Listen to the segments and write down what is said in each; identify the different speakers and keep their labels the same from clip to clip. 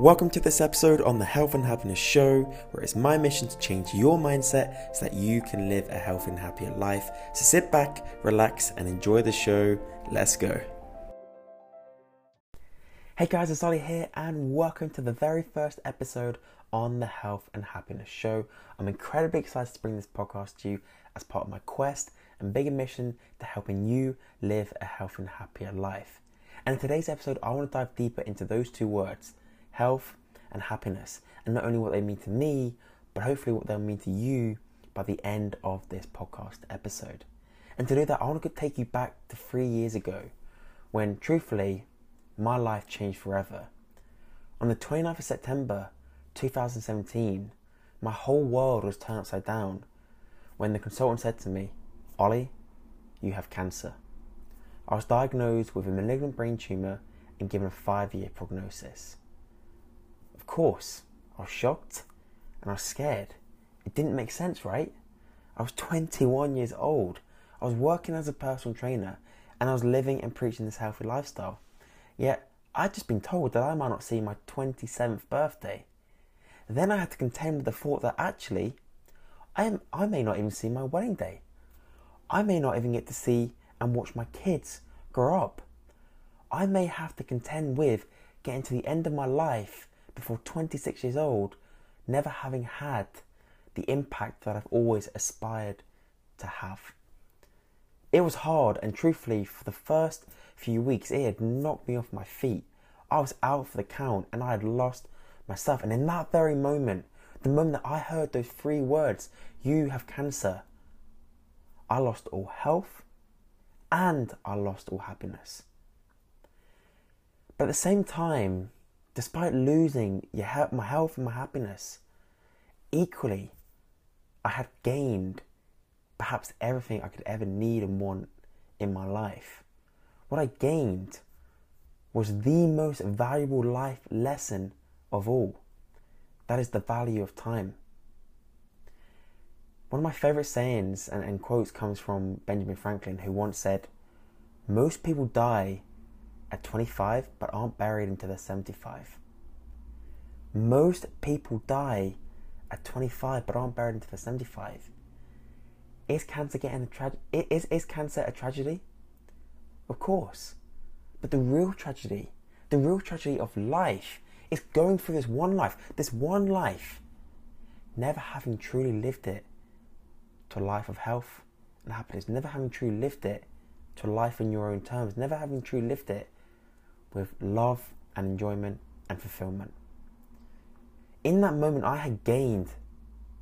Speaker 1: Welcome to this episode on the Health and Happiness Show, where it's my mission to change your mindset so that you can live a healthy and happier life. So sit back, relax, and enjoy the show. Let's go. Hey guys, it's Ollie here, and welcome to the very first episode on the Health and Happiness Show. I'm incredibly excited to bring this podcast to you as part of my quest and bigger mission to helping you live a healthy and happier life. And in today's episode, I want to dive deeper into those two words health and happiness, and not only what they mean to me, but hopefully what they'll mean to you by the end of this podcast episode. And to do that, I want to take you back to three years ago when, truthfully, my life changed forever. On the 29th of September 2017, my whole world was turned upside down when the consultant said to me, Ollie, you have cancer. I was diagnosed with a malignant brain tumour and given a five year prognosis course, I was shocked and I was scared. It didn't make sense, right? I was 21 years old. I was working as a personal trainer and I was living and preaching this healthy lifestyle. Yet, I'd just been told that I might not see my 27th birthday. Then I had to contend with the thought that actually, I, am, I may not even see my wedding day. I may not even get to see and watch my kids grow up. I may have to contend with getting to the end of my life before 26 years old, never having had the impact that I've always aspired to have. It was hard, and truthfully, for the first few weeks, it had knocked me off my feet. I was out for the count and I had lost myself. And in that very moment, the moment that I heard those three words, you have cancer, I lost all health and I lost all happiness. But at the same time, despite losing my health and my happiness, equally, I had gained perhaps everything I could ever need and want in my life. What I gained was the most valuable life lesson of all. That is the value of time. One of my favorite sayings and, and quotes comes from Benjamin Franklin, who once said, Most people die at 25 but aren't buried until they're 75. Most people die at 25 but aren't buried until they're 75. Is cancer getting a tra- is, is cancer a tragedy? Of course. But the real tragedy, the real tragedy of life is going through this one life, this one life, never having truly lived it to a life of health and happiness, never having truly lived it to a life in your own terms, never having truly lived it with love and enjoyment and fulfillment. In that moment, I had gained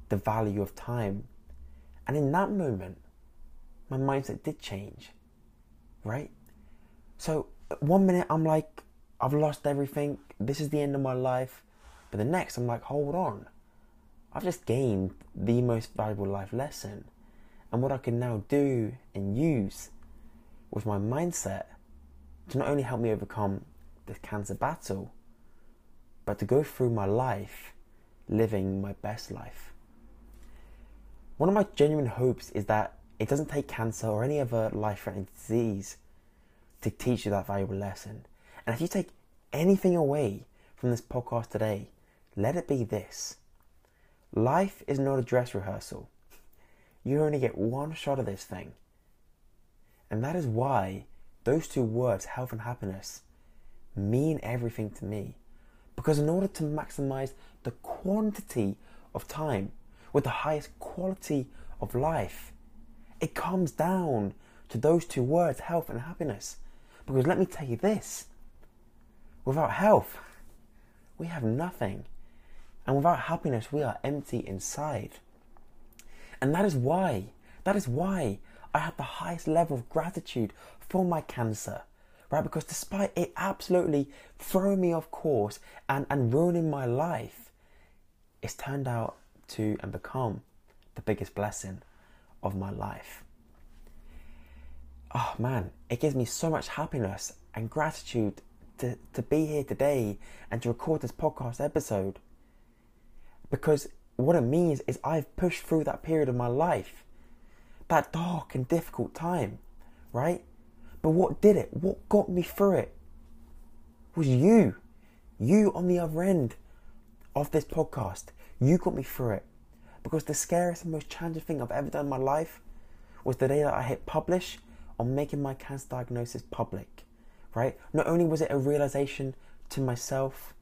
Speaker 1: the value of time. And in that moment, my mindset did change, right? So, one minute I'm like, I've lost everything, this is the end of my life. But the next, I'm like, hold on. I've just gained the most valuable life lesson. And what I can now do and use with my mindset to not only help me overcome this cancer battle, but to go through my life living my best life. One of my genuine hopes is that it doesn't take cancer or any other life threatening disease to teach you that valuable lesson. And if you take anything away from this podcast today, let it be this life is not a dress rehearsal. You only get one shot of this thing. And that is why those two words, health and happiness, mean everything to me. Because in order to maximize the quantity of time with the highest quality of life, it comes down to those two words, health and happiness. Because let me tell you this without health, we have nothing. And without happiness, we are empty inside. And that is why, that is why I have the highest level of gratitude for my cancer, right? Because despite it absolutely throwing me off course and, and ruining my life, it's turned out to and become the biggest blessing of my life. Oh man, it gives me so much happiness and gratitude to, to be here today and to record this podcast episode. Because what it means is I've pushed through that period of my life that dark and difficult time, right? But what did it? What got me through it? Was you. You on the other end of this podcast, you got me through it. Because the scariest and most challenging thing I've ever done in my life was the day that I hit publish on making my cancer diagnosis public. Right? Not only was it a realization to myself,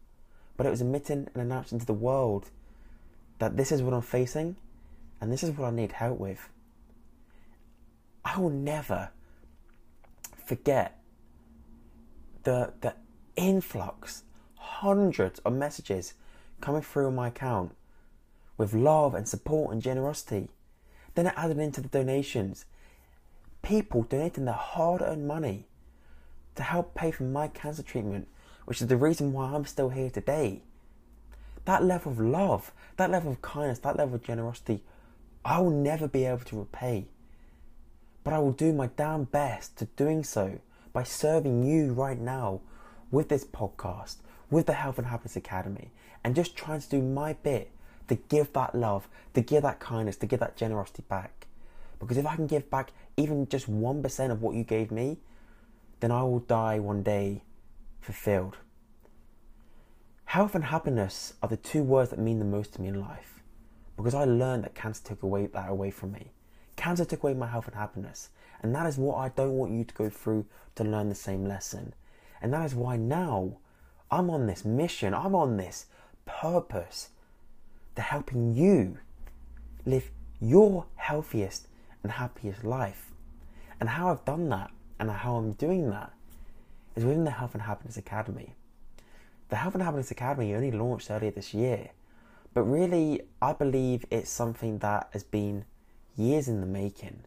Speaker 1: but it was admitting and announcing to the world that this is what I'm facing and this is what I need help with. I will never forget the the influx, hundreds of messages coming through my account with love and support and generosity. Then it added into the donations. People donating their hard earned money to help pay for my cancer treatment, which is the reason why I'm still here today. That level of love, that level of kindness, that level of generosity, I will never be able to repay. But I will do my damn best to doing so by serving you right now with this podcast, with the Health and Happiness Academy, and just trying to do my bit to give that love, to give that kindness, to give that generosity back. Because if I can give back even just 1% of what you gave me, then I will die one day fulfilled. Health and happiness are the two words that mean the most to me in life. Because I learned that cancer took away that away from me. Cancer took away my health and happiness. And that is what I don't want you to go through to learn the same lesson. And that is why now I'm on this mission, I'm on this purpose to helping you live your healthiest and happiest life. And how I've done that and how I'm doing that is within the Health and Happiness Academy. The Health and Happiness Academy only launched earlier this year, but really, I believe it's something that has been years in the making.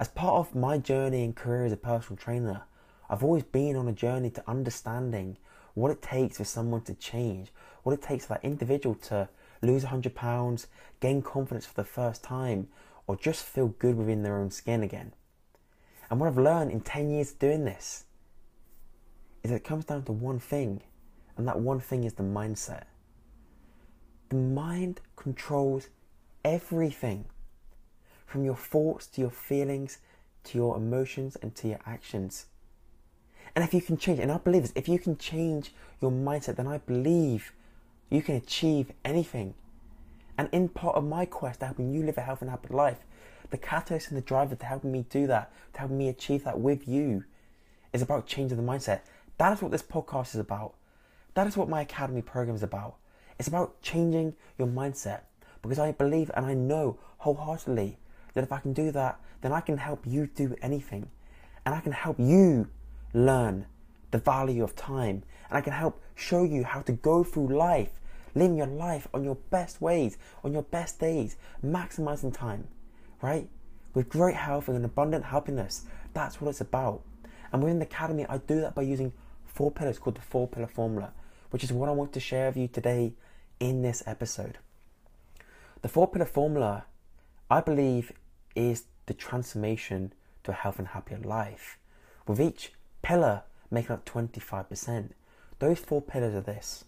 Speaker 1: As part of my journey and career as a personal trainer, I've always been on a journey to understanding what it takes for someone to change, what it takes for that individual to lose 100 pounds, gain confidence for the first time, or just feel good within their own skin again. And what I've learned in 10 years doing this is that it comes down to one thing, and that one thing is the mindset. The mind controls everything from your thoughts to your feelings to your emotions and to your actions. And if you can change, and I believe this, if you can change your mindset, then I believe you can achieve anything. And in part of my quest to helping you live a healthy and happy life, the catalyst and the driver to helping me do that, to helping me achieve that with you, is about changing the mindset. That is what this podcast is about. That is what my academy program is about. It's about changing your mindset because I believe and I know wholeheartedly that if I can do that, then I can help you do anything. And I can help you learn the value of time. And I can help show you how to go through life, living your life on your best ways, on your best days, maximizing time, right? With great health and an abundant happiness. That's what it's about. And within the academy, I do that by using four pillars called the four pillar formula, which is what I want to share with you today in this episode. The four pillar formula, I believe, is the transformation to a healthy and happier life, with each pillar making up 25%. Those four pillars are this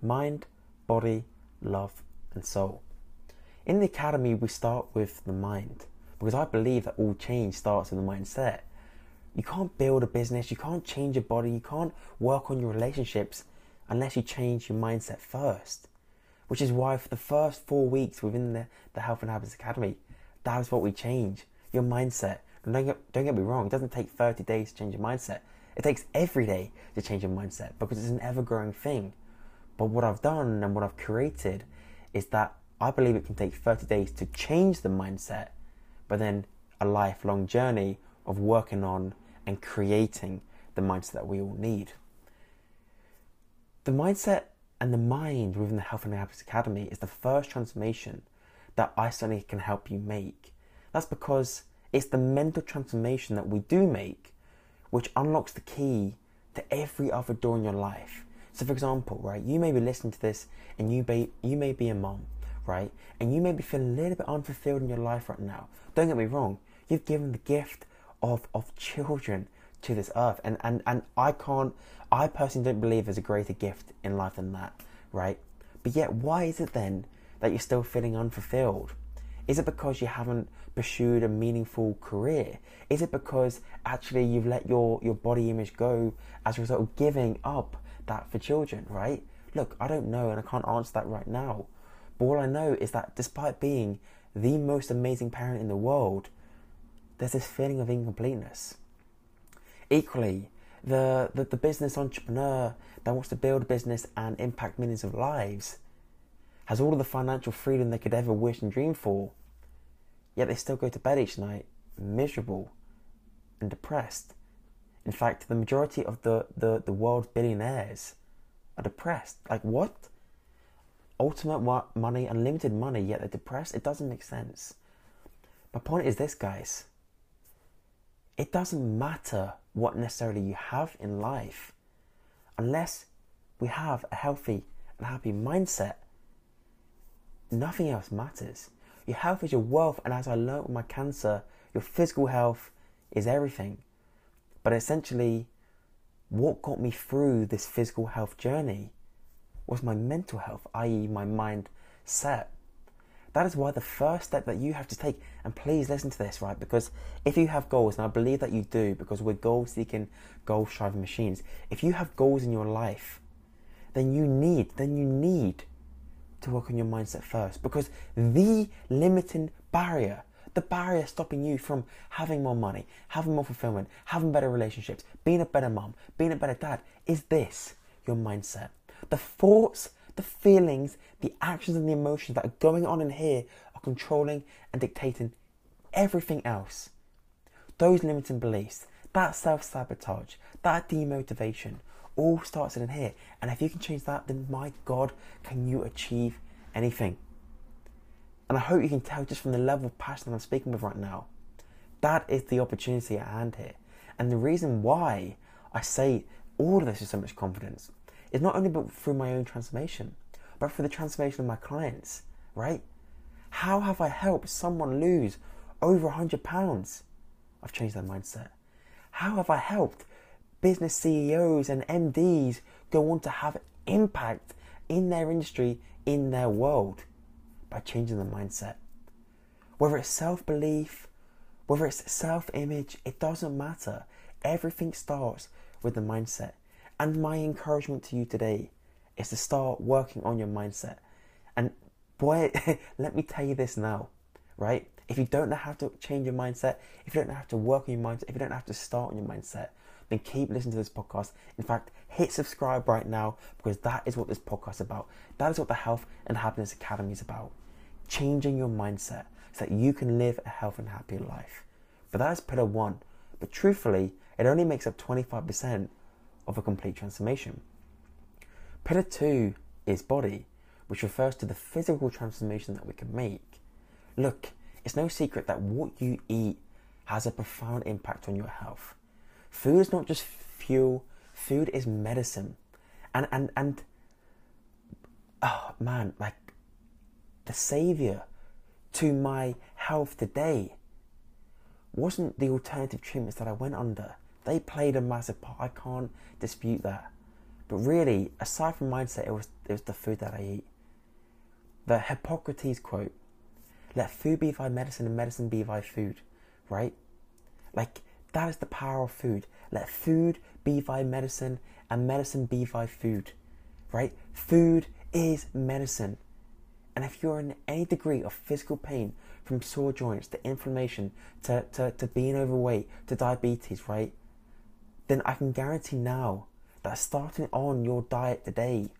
Speaker 1: mind, body, love, and soul. In the academy, we start with the mind because I believe that all change starts with the mindset. You can't build a business, you can't change your body, you can't work on your relationships unless you change your mindset first. Which is why, for the first four weeks within the, the Health and Happiness Academy, that is what we change your mindset. Don't get, don't get me wrong, it doesn't take 30 days to change your mindset. It takes every day to change your mindset because it's an ever growing thing. But what I've done and what I've created is that I believe it can take 30 days to change the mindset, but then a lifelong journey of working on and creating the mindset that we all need. The mindset and the mind within the Health and Happiness Academy is the first transformation that I certainly can help you make. That's because it's the mental transformation that we do make which unlocks the key to every other door in your life. So, for example, right, you may be listening to this and you may, you may be a mom, right, and you may be feeling a little bit unfulfilled in your life right now. Don't get me wrong, you've given the gift of, of children to this earth, and, and, and I can't, I personally don't believe there's a greater gift in life than that, right? But yet, why is it then that you're still feeling unfulfilled? Is it because you haven't pursued a meaningful career? Is it because actually you've let your, your body image go as a result of giving up that for children, right? Look, I don't know and I can't answer that right now. But all I know is that despite being the most amazing parent in the world, there's this feeling of incompleteness. Equally, the, the, the business entrepreneur that wants to build a business and impact millions of lives has all of the financial freedom they could ever wish and dream for, yet they still go to bed each night miserable and depressed. In fact, the majority of the, the, the world's billionaires are depressed. Like, what? Ultimate money, unlimited money, yet they're depressed? It doesn't make sense. My point is this, guys. It doesn't matter what necessarily you have in life unless we have a healthy and happy mindset. Nothing else matters. Your health is your wealth, and as I learned with my cancer, your physical health is everything. But essentially, what got me through this physical health journey was my mental health, i.e., my mind set. That is why the first step that you have to take, and please listen to this, right? Because if you have goals, and I believe that you do, because we're goal seeking, goal striving machines, if you have goals in your life, then you need, then you need to work on your mindset first. Because the limiting barrier the barrier stopping you from having more money, having more fulfillment, having better relationships, being a better mom, being a better dad is this your mindset. The thoughts, the feelings, the actions, and the emotions that are going on in here are controlling and dictating everything else. Those limiting beliefs, that self sabotage, that demotivation, all starts in here. And if you can change that, then my God, can you achieve anything? And I hope you can tell just from the level of passion that I'm speaking with right now, that is the opportunity at hand here. And the reason why I say all of this with so much confidence is not only but through my own transformation, but for the transformation of my clients, right? How have I helped someone lose over 100 pounds? I've changed their mindset. How have I helped business CEOs and MDs go on to have impact in their industry, in their world? by changing the mindset. Whether it's self belief, whether it's self image, it doesn't matter. Everything starts with the mindset. And my encouragement to you today is to start working on your mindset. And boy, let me tell you this now, right? If you don't know how to change your mindset, if you don't know how to work on your mindset, if you don't know how to start on your mindset, then keep listening to this podcast. In fact, hit subscribe right now because that is what this podcast is about. That is what the Health and Happiness Academy is about changing your mindset so that you can live a healthy and happy life. But that is pillar one. But truthfully, it only makes up 25% of a complete transformation. Pillar two is body, which refers to the physical transformation that we can make. Look, it's no secret that what you eat has a profound impact on your health. Food is not just fuel, food is medicine. And and and oh man, like the savior to my health today wasn't the alternative treatments that I went under. They played a massive part. I can't dispute that. But really, aside from mindset, it was it was the food that I eat. The Hippocrates quote: "Let food be thy medicine, and medicine be thy food." Right? Like that is the power of food. Let food be thy medicine, and medicine be thy food. Right? Food is medicine. And if you're in any degree of physical pain, from sore joints to inflammation to, to, to being overweight to diabetes, right? Then I can guarantee now that starting on your diet today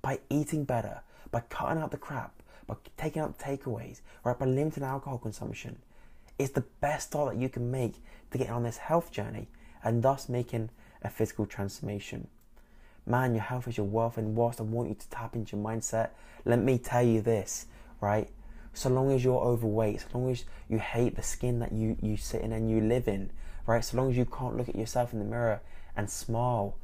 Speaker 1: by eating better, by cutting out the crap, by taking out the takeaways, right, by limiting alcohol consumption, is the best start that you can make to get on this health journey and thus making a physical transformation man, your health is your wealth, and whilst I want you to tap into your mindset, let me tell you this, right? So long as you're overweight, so long as you hate the skin that you, you sit in and you live in, right? So long as you can't look at yourself in the mirror and smile,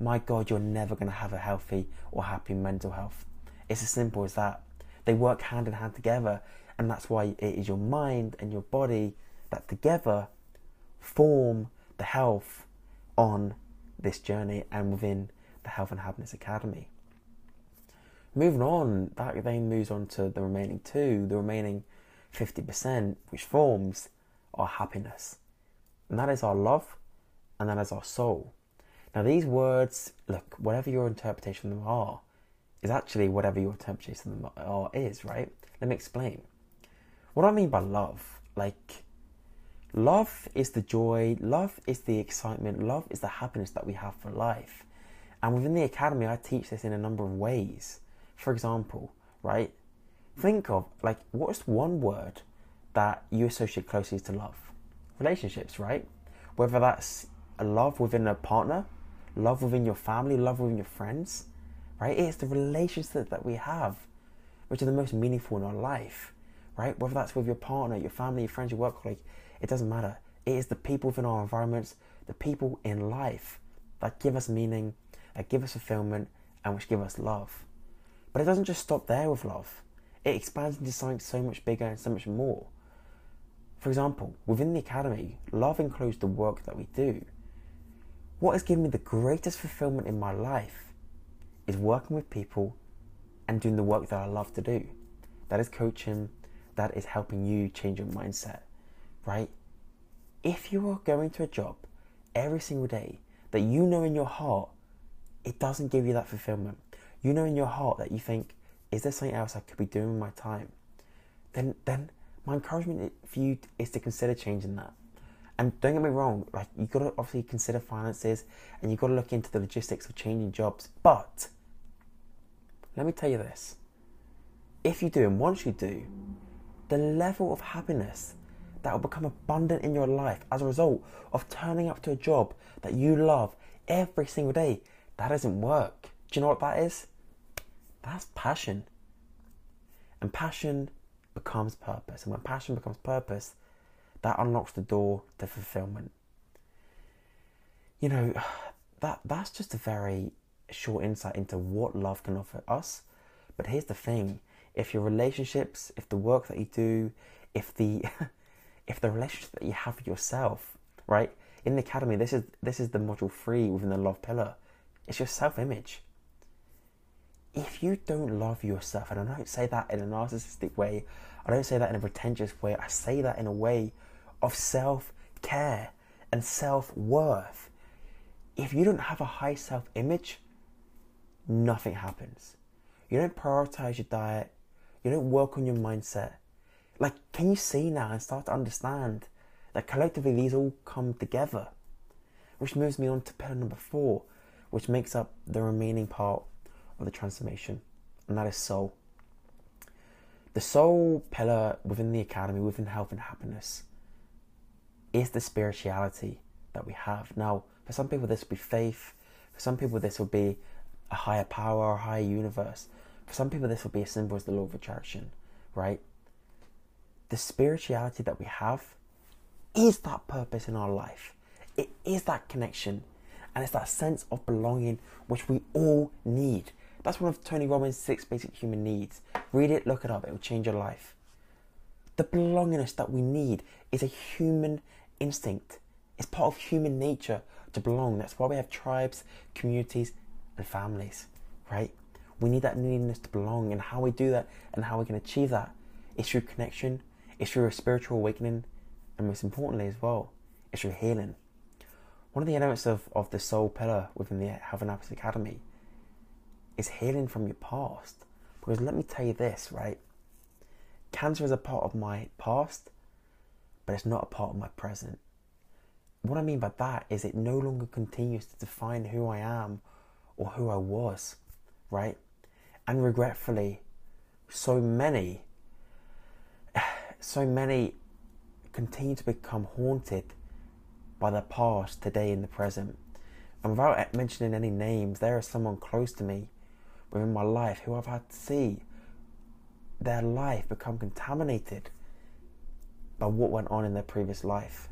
Speaker 1: my God, you're never going to have a healthy or happy mental health. It's as simple as that. They work hand in hand together, and that's why it is your mind and your body that together form the health on this journey and within the Health and Happiness Academy. Moving on, that then moves on to the remaining two, the remaining 50%, which forms our happiness. And that is our love and that is our soul. Now, these words, look, whatever your interpretation of them are, is actually whatever your interpretation of them are is, right? Let me explain. What do I mean by love? Like, love is the joy, love is the excitement, love is the happiness that we have for life. And within the academy, I teach this in a number of ways. For example, right? Think of like what's one word that you associate closely to love? Relationships, right? Whether that's a love within a partner, love within your family, love within your friends, right? It's the relationships that we have which are the most meaningful in our life, right? Whether that's with your partner, your family, your friends, your work colleague, it doesn't matter. It is the people within our environments, the people in life that give us meaning, that give us fulfillment, and which give us love. But it doesn't just stop there with love. It expands into something so much bigger and so much more. For example, within the academy, love includes the work that we do. What has given me the greatest fulfillment in my life is working with people and doing the work that I love to do. That is coaching, that is helping you change your mindset, right? If you are going to a job every single day that you know in your heart it doesn't give you that fulfillment, you know in your heart that you think, is there something else I could be doing with my time? Then, then my encouragement for you is to consider changing that. And don't get me wrong, like you got to obviously consider finances and you got to look into the logistics of changing jobs. But let me tell you this: if you do, and once you do, the level of happiness that will become abundant in your life as a result of turning up to a job that you love every single day, that isn't work. Do you know what that is? That's passion. And passion becomes purpose. And when passion becomes purpose, that unlocks the door to fulfillment. You know, that that's just a very short insight into what love can offer us. But here's the thing: if your relationships, if the work that you do, if the if the relationship that you have with yourself, right? In the academy, this is this is the module three within the love pillar. It's your self-image. If you don't love yourself, and I don't say that in a narcissistic way, I don't say that in a pretentious way, I say that in a way of self-care and self-worth. If you don't have a high self-image, nothing happens. You don't prioritize your diet, you don't work on your mindset. Like, can you see now and start to understand that collectively these all come together? Which moves me on to pillar number four, which makes up the remaining part of the transformation, and that is soul. The soul pillar within the academy, within health and happiness, is the spirituality that we have. Now, for some people, this will be faith. For some people, this will be a higher power, a higher universe. For some people, this will be as simple as the law of attraction, right? The spirituality that we have is that purpose in our life. It is that connection, and it's that sense of belonging which we all need. That's one of Tony Robbins' six basic human needs. Read it, look it up, it will change your life. The belongingness that we need is a human instinct. It's part of human nature to belong. That's why we have tribes, communities, and families, right? We need that neediness to belong, and how we do that and how we can achieve that is through connection, it's through a spiritual awakening, and most importantly as well, it's through healing. One of the elements of, of the soul pillar within the and Academy is healing from your past. Because let me tell you this, right? Cancer is a part of my past, but it's not a part of my present. What I mean by that is it no longer continues to define who I am or who I was, right? And regretfully, so many, so many continue to become haunted by the past, today, and the present. And without mentioning any names, there is someone close to me within my life who I've had to see their life become contaminated by what went on in their previous life.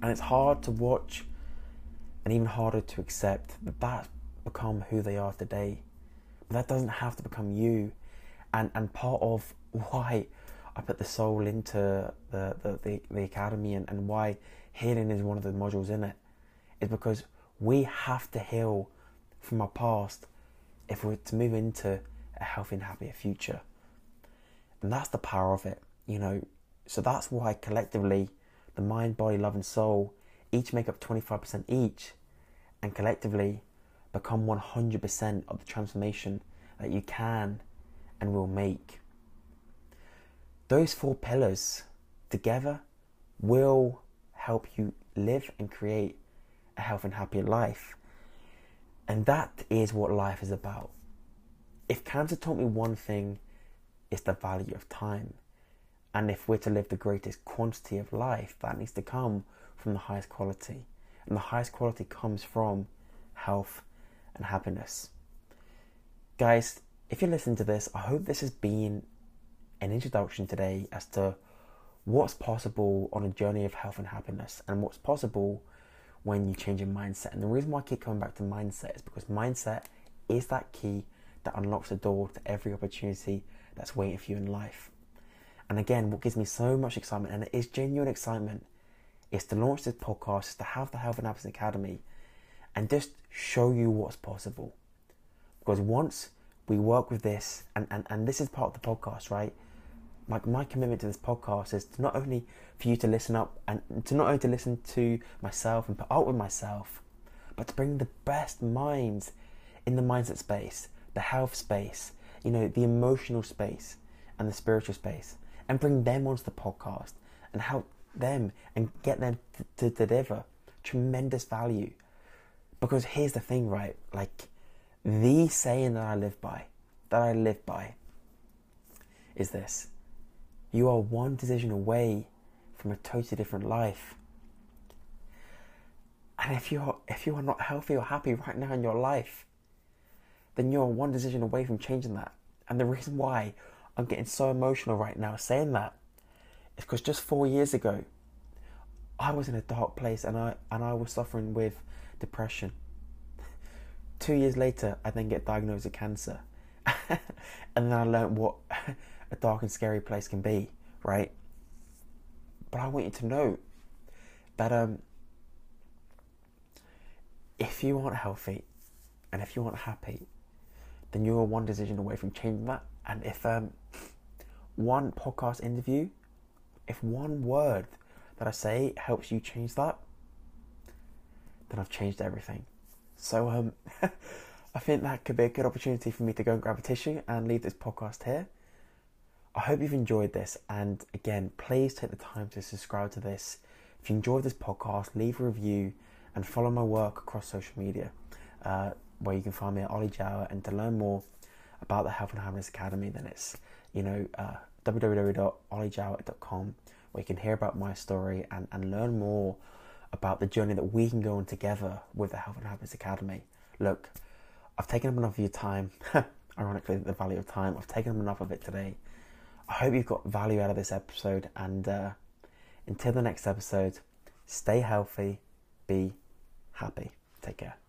Speaker 1: And it's hard to watch and even harder to accept that that's become who they are today. That doesn't have to become you. And and part of why I put the soul into the, the, the, the academy and, and why healing is one of the modules in it is because we have to heal from our past if we're to move into a healthy and happier future. And that's the power of it, you know. So that's why collectively the mind, body, love, and soul each make up 25% each. and collectively become 100% of the transformation that you can and will make. Those four pillars together will help you live and create a healthy and happier life. And that is what life is about. If cancer taught me one thing, it's the value of time. And if we're to live the greatest quantity of life, that needs to come from the highest quality. And the highest quality comes from health and happiness. Guys, if you're listening to this, I hope this has been an introduction today as to what's possible on a journey of health and happiness and what's possible when you change your mindset. And the reason why I keep coming back to mindset is because mindset is that key that unlocks the door to every opportunity that's waiting for you in life. And again, what gives me so much excitement, and it is genuine excitement, is to launch this podcast, is to have the Health and Happiness Academy, and just show you what's possible. Because once we work with this, and, and, and this is part of the podcast, right? Like my commitment to this podcast is to not only for you to listen up and to not only to listen to myself and put out with myself, but to bring the best minds in the mindset space, the health space, you know, the emotional space and the spiritual space, and bring them onto the podcast and help them and get them to, to deliver tremendous value. Because here's the thing, right? Like the saying that I live by, that I live by, is this you are one decision away from a totally different life. And if you're if you are not healthy or happy right now in your life, then you're one decision away from changing that. And the reason why I'm getting so emotional right now saying that is because just four years ago, I was in a dark place and I and I was suffering with depression. Two years later, I then get diagnosed with cancer, and then I learned what a dark and scary place can be, right? But I want you to know that um, if you aren't healthy and if you aren't happy, then you're one decision away from changing that. And if um, one podcast interview, if one word that I say helps you change that, then I've changed everything. So um, I think that could be a good opportunity for me to go and grab a tissue and leave this podcast here. I hope you've enjoyed this, and again, please take the time to subscribe to this. If you enjoyed this podcast, leave a review and follow my work across social media, uh, where you can find me at Ollie Jower. And to learn more about the Health and Happiness Academy, then it's you know uh, where you can hear about my story and, and learn more about the journey that we can go on together with the Health and Happiness Academy. Look, I've taken up enough of your time. Ironically, the value of time. I've taken up enough of it today. I hope you've got value out of this episode. And uh, until the next episode, stay healthy, be happy. Take care.